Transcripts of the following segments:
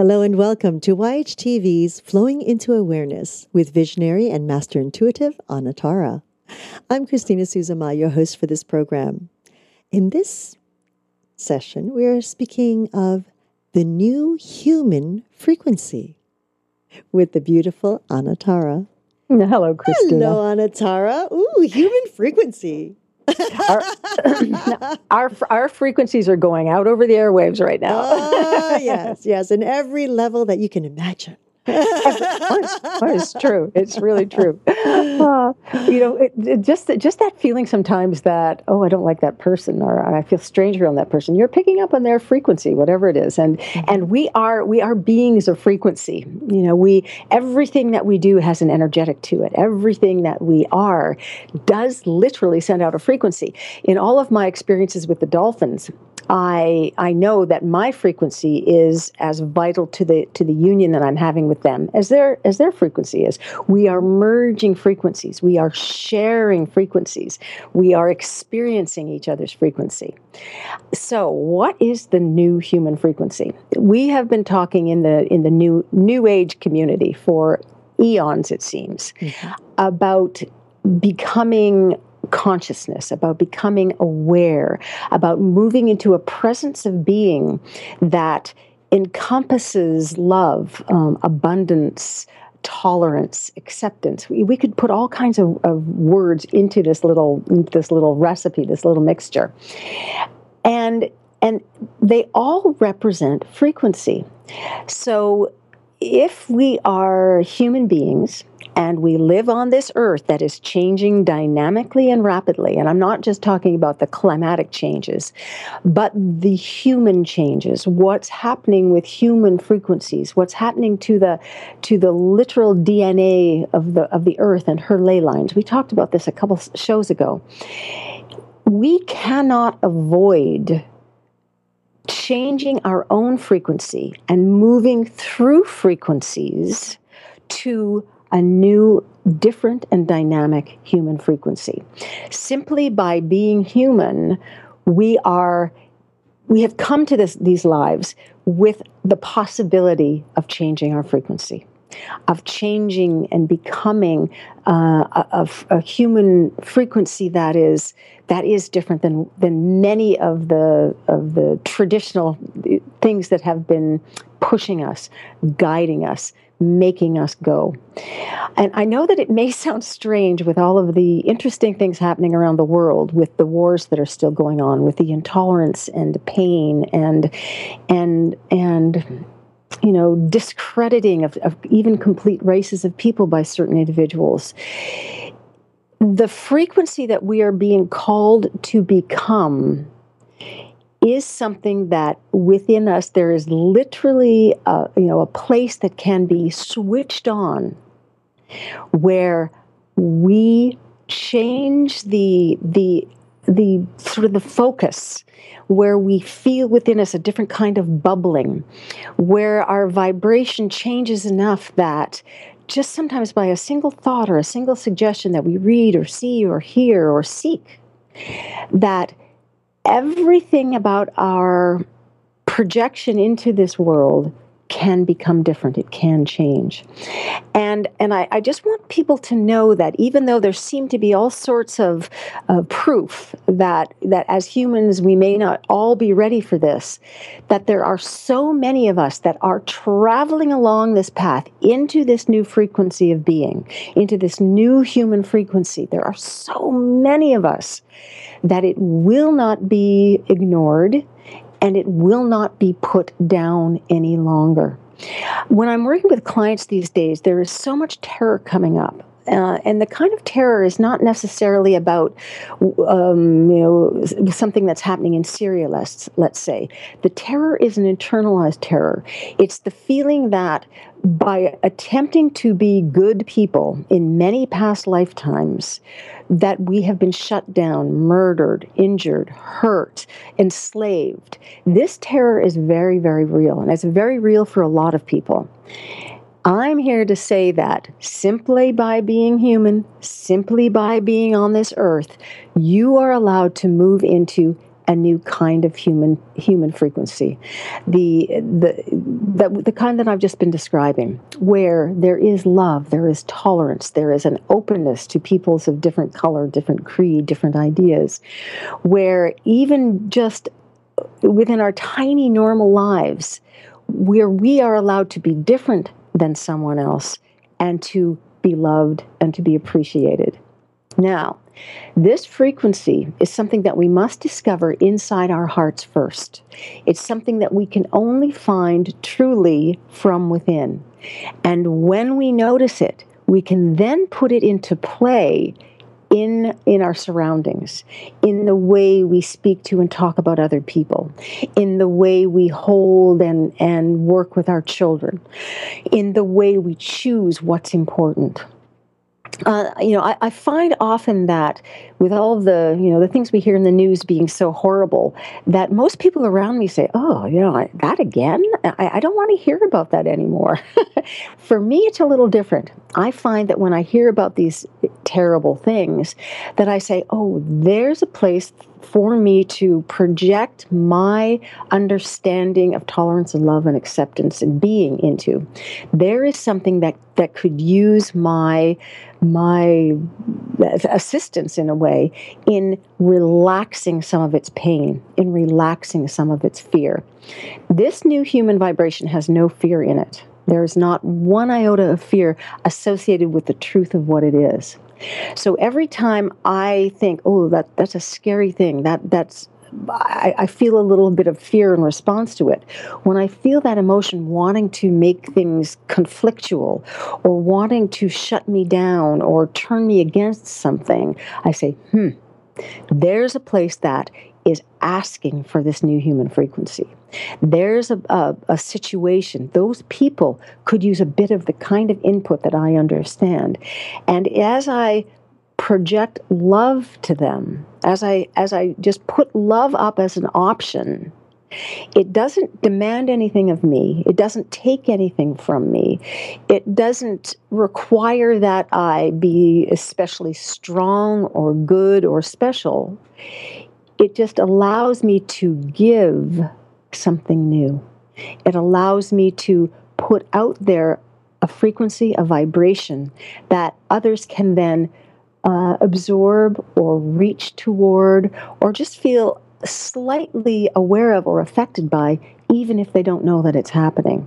Hello and welcome to YHTV's Flowing into Awareness with visionary and master intuitive Anatara. I'm Christina Suzama, your host for this program. In this session, we are speaking of the new human frequency with the beautiful Anatara. Hello, Christina. Hello, Anatara. Ooh, human frequency our, our, our frequencies are going out over the airwaves right now. oh, yes, yes, in every level that you can imagine it's true. It's really true. Uh, you know, it, it just just that feeling sometimes that oh, I don't like that person, or I feel strange around that person. You're picking up on their frequency, whatever it is, and mm-hmm. and we are we are beings of frequency. You know, we everything that we do has an energetic to it. Everything that we are does literally send out a frequency. In all of my experiences with the dolphins, I I know that my frequency is as vital to the to the union that I'm having with them as their as their frequency is. We are merging frequencies. We are sharing frequencies. We are experiencing each other's frequency. So, what is the new human frequency? We have been talking in the in the new new age community for eons it seems mm-hmm. about becoming consciousness, about becoming aware, about moving into a presence of being that encompasses love, um, abundance, tolerance, acceptance. We, we could put all kinds of, of words into this little this little recipe, this little mixture. And and they all represent frequency. So if we are human beings and we live on this earth that is changing dynamically and rapidly, and I'm not just talking about the climatic changes, but the human changes, what's happening with human frequencies, what's happening to the to the literal DNA of the of the earth and her ley lines. We talked about this a couple shows ago. We cannot avoid changing our own frequency and moving through frequencies to a new, different, and dynamic human frequency. Simply by being human, we are we have come to this, these lives with the possibility of changing our frequency of changing and becoming uh, a, a, human frequency that is that is different than than many of the of the traditional things that have been pushing us, guiding us, making us go. And I know that it may sound strange with all of the interesting things happening around the world, with the wars that are still going on, with the intolerance and pain and and and you know, discrediting of, of even complete races of people by certain individuals. The frequency that we are being called to become is something that within us there is literally a, you know a place that can be switched on where we change the the the sort of the focus where we feel within us a different kind of bubbling, where our vibration changes enough that just sometimes by a single thought or a single suggestion that we read or see or hear or seek, that everything about our projection into this world can become different. It can change. And and I, I, just want people to know that even though there seem to be all sorts of uh, proof that that as humans we may not all be ready for this that there are so many of us that are traveling along this path into this new frequency of being into this new human frequency. There are so many of us that it will not be ignored and it will not be put down any longer. When I'm working with clients these days, there is so much terror coming up Uh, and the kind of terror is not necessarily about, um, you know, something that's happening in Syria. Let's let's say the terror is an internalized terror. It's the feeling that by attempting to be good people in many past lifetimes, that we have been shut down, murdered, injured, hurt, enslaved. This terror is very, very real, and it's very real for a lot of people. I'm here to say that simply by being human, simply by being on this earth, you are allowed to move into a new kind of human human frequency, the the the, the kind that I've just been describing, where there is love, there is tolerance, there is an openness to peoples of different color, different creed, different ideas, where even just within our tiny normal lives, where we are allowed to be different than someone else and to be loved and to be appreciated. Now, this frequency is something that we must discover inside our hearts first. It's something that we can only find truly from within. And when we notice it, we can then put it into play in in our surroundings in the way we speak to and talk about other people in the way we hold and and work with our children in the way we choose what's important uh, you know, I, I, find often that with all the, you know, the things we hear in the news being so horrible, that most people around me say, "Oh, you know, that again? I, I don't want to hear about that anymore." For me, it's a little different. I find that when I hear about these terrible things, that I say, "Oh, there's a place for me to project my understanding of tolerance and love and acceptance and being into. There is something that that could use my my assistance in a way in relaxing some of its pain, in relaxing some of its fear. This new human vibration has no fear in it. There is not one iota of fear associated with the truth of what it is. So every time I think, oh, that that's a scary thing, that that's I, I, feel a little bit of fear in response to it. When I feel that emotion wanting to make things conflictual or wanting to shut me down or turn me against something, I say, hmm, there's a place that is asking for this new human frequency. There's a, a, a, situation, those people could use a bit of the kind of input that I understand. And as I project love to them, as I as I just put love up as an option, it doesn't demand anything of me. It doesn't take anything from me. It doesn't require that I be especially strong or good or special it just allows me to give something new. It allows me to put out there a frequency, a vibration that others can then uh, absorb or reach toward or just feel slightly aware of or affected by, even if they don't know that it's happening.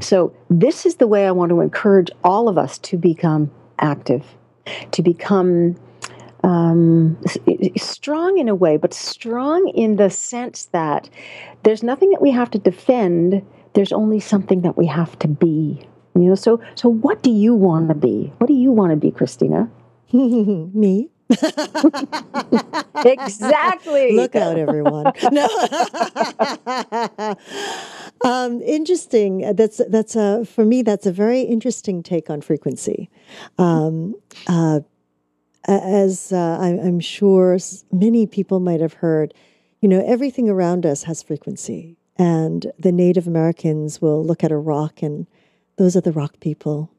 So, this is the way I want to encourage all of us to become active, to become um, strong in a way, but strong in the sense that there's nothing that we have to defend. There's only something that we have to be. You know, so so what do you want to be? What do you want to be, Christina? Me. exactly. Look out, everyone. No. um, interesting. That's that's a for me. That's a very interesting take on frequency. Um, uh, as uh, I'm sure many people might have heard, you know, everything around us has frequency. And the Native Americans will look at a rock, and those are the rock people.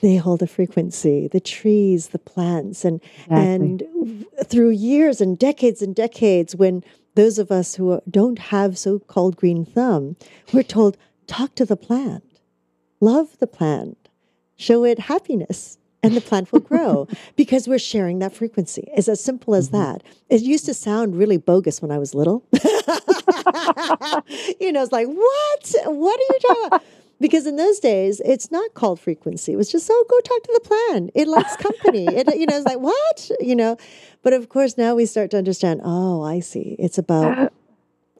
They hold a frequency. The trees, the plants, and exactly. and through years and decades and decades, when those of us who don't have so-called green thumb, we're told talk to the plant, love the plant, show it happiness, and the plant will grow because we're sharing that frequency. It's as simple as mm-hmm. that. It used to sound really bogus when I was little. you know, it's like, what? What are you talking about? Because in those days, it's not called frequency. It was just, oh, go talk to the plant. It likes company. it, you know, it's like, what? You know, but of course, now we start to understand, oh, I see. It's about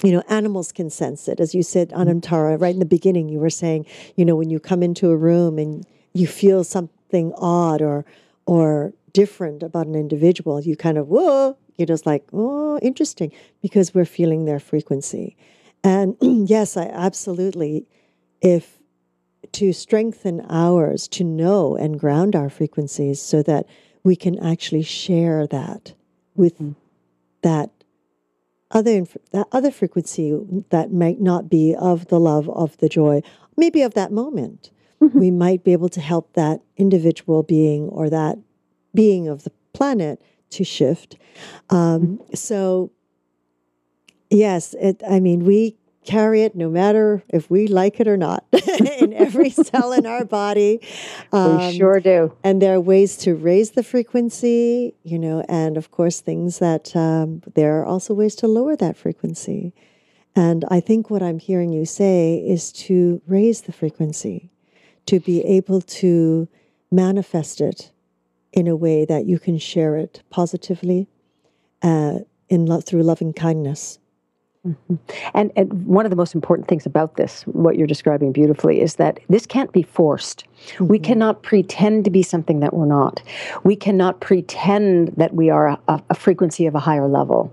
you know, animals can sense it. As you said, Anantara, right in the beginning, you were saying, you know, when you come into a room and you feel some something odd or or different about an individual, you kind of, whoa, you're just like, oh, interesting, because we're feeling their frequency. And yes, I absolutely, if to strengthen ours, to know and ground our frequencies so that we can actually share that with mm. that other that other frequency that might not be of the love of the joy maybe of that moment mm-hmm. we might be able to help that individual being or that being of the planet to shift um, mm-hmm. so yes it, i mean we carry it no matter if we like it or not in every cell in our body. Um, we sure do. And there are ways to raise the frequency, you know, and of course, things that um, there are also ways to lower that frequency. And I think what I'm hearing you say is to raise the frequency, to be able to manifest it in a way that you can share it positively uh, in lo- through loving kindness Mm-hmm. And, and one of the most important things about this, what you're describing beautifully, is that this can't be forced. Mm-hmm. We cannot pretend to be something that we're not. We cannot pretend that we are a, a, frequency of a higher level.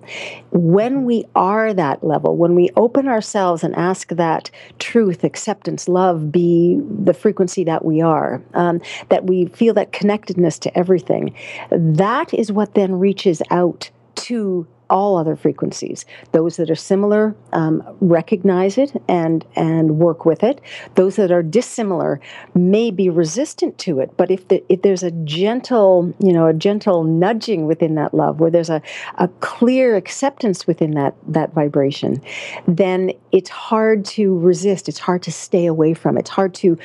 When we are that level, when we open ourselves and ask that truth, acceptance, love be the frequency that we are, um, that we feel that connectedness to everything, that is what then reaches out to all other frequencies. Those that are similar um, recognize it and and work with it. Those that are dissimilar may be resistant to it. But if the, if there's a gentle, you know, a gentle nudging within that love, where there's a, a clear acceptance within that that vibration, then it's hard to resist. It's hard to stay away from. It's hard to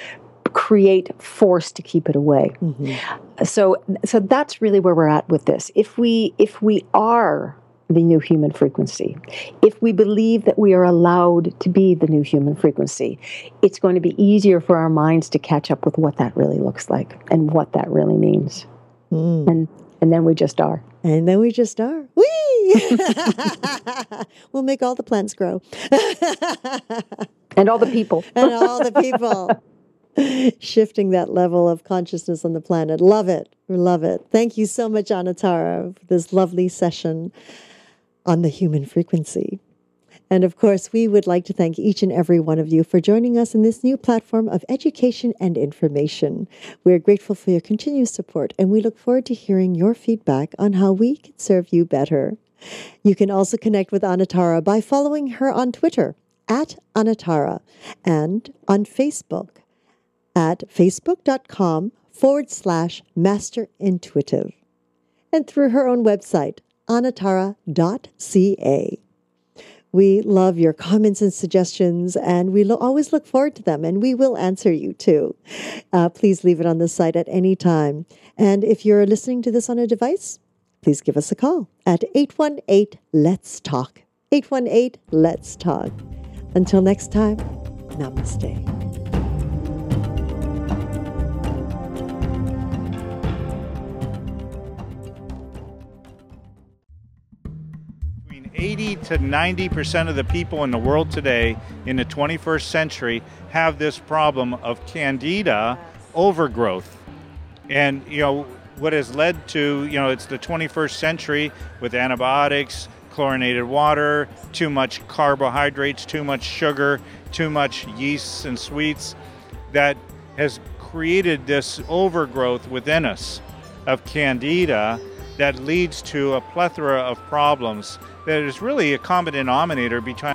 create force to keep it away. Mm-hmm. So so that's really where we're at with this. If we if we are the new human frequency. If we believe that we are allowed to be the new human frequency, it's going to be easier for our minds to catch up with what that really looks like and what that really means. Mm. And and then we just are. And then we just are. Whee! we'll make all the plants grow. and all the people. and all the people. Shifting that level of consciousness on the planet. Love it. Love it. Thank you so much, Anatara, for this lovely session on the human frequency. And of course, we would like to thank each and every one of you for joining us in this new platform of education and information. We're grateful for your continued support and we look forward to hearing your feedback on how we can serve you better. You can also connect with Anatara by following her on Twitter at Anatara and on Facebook at facebook.com forward slash master intuitive and through her own website anatara.ca. We love your comments and suggestions, and we lo- always look forward to them, and we will answer you too. Uh, please leave it on the site at any time. And if you're listening to this on a device, please give us a call at 818 Let's Talk. 818 Let's Talk. Until next time, namaste. 80 to 90% of the people in the world today in the 21st century have this problem of candida overgrowth. And, you know, what has led to, you know, it's the 21st century with antibiotics, chlorinated water, too much carbohydrates, too much sugar, too much yeasts and sweets that has created this overgrowth within us of candida that leads to a plethora of problems that is really a common denominator between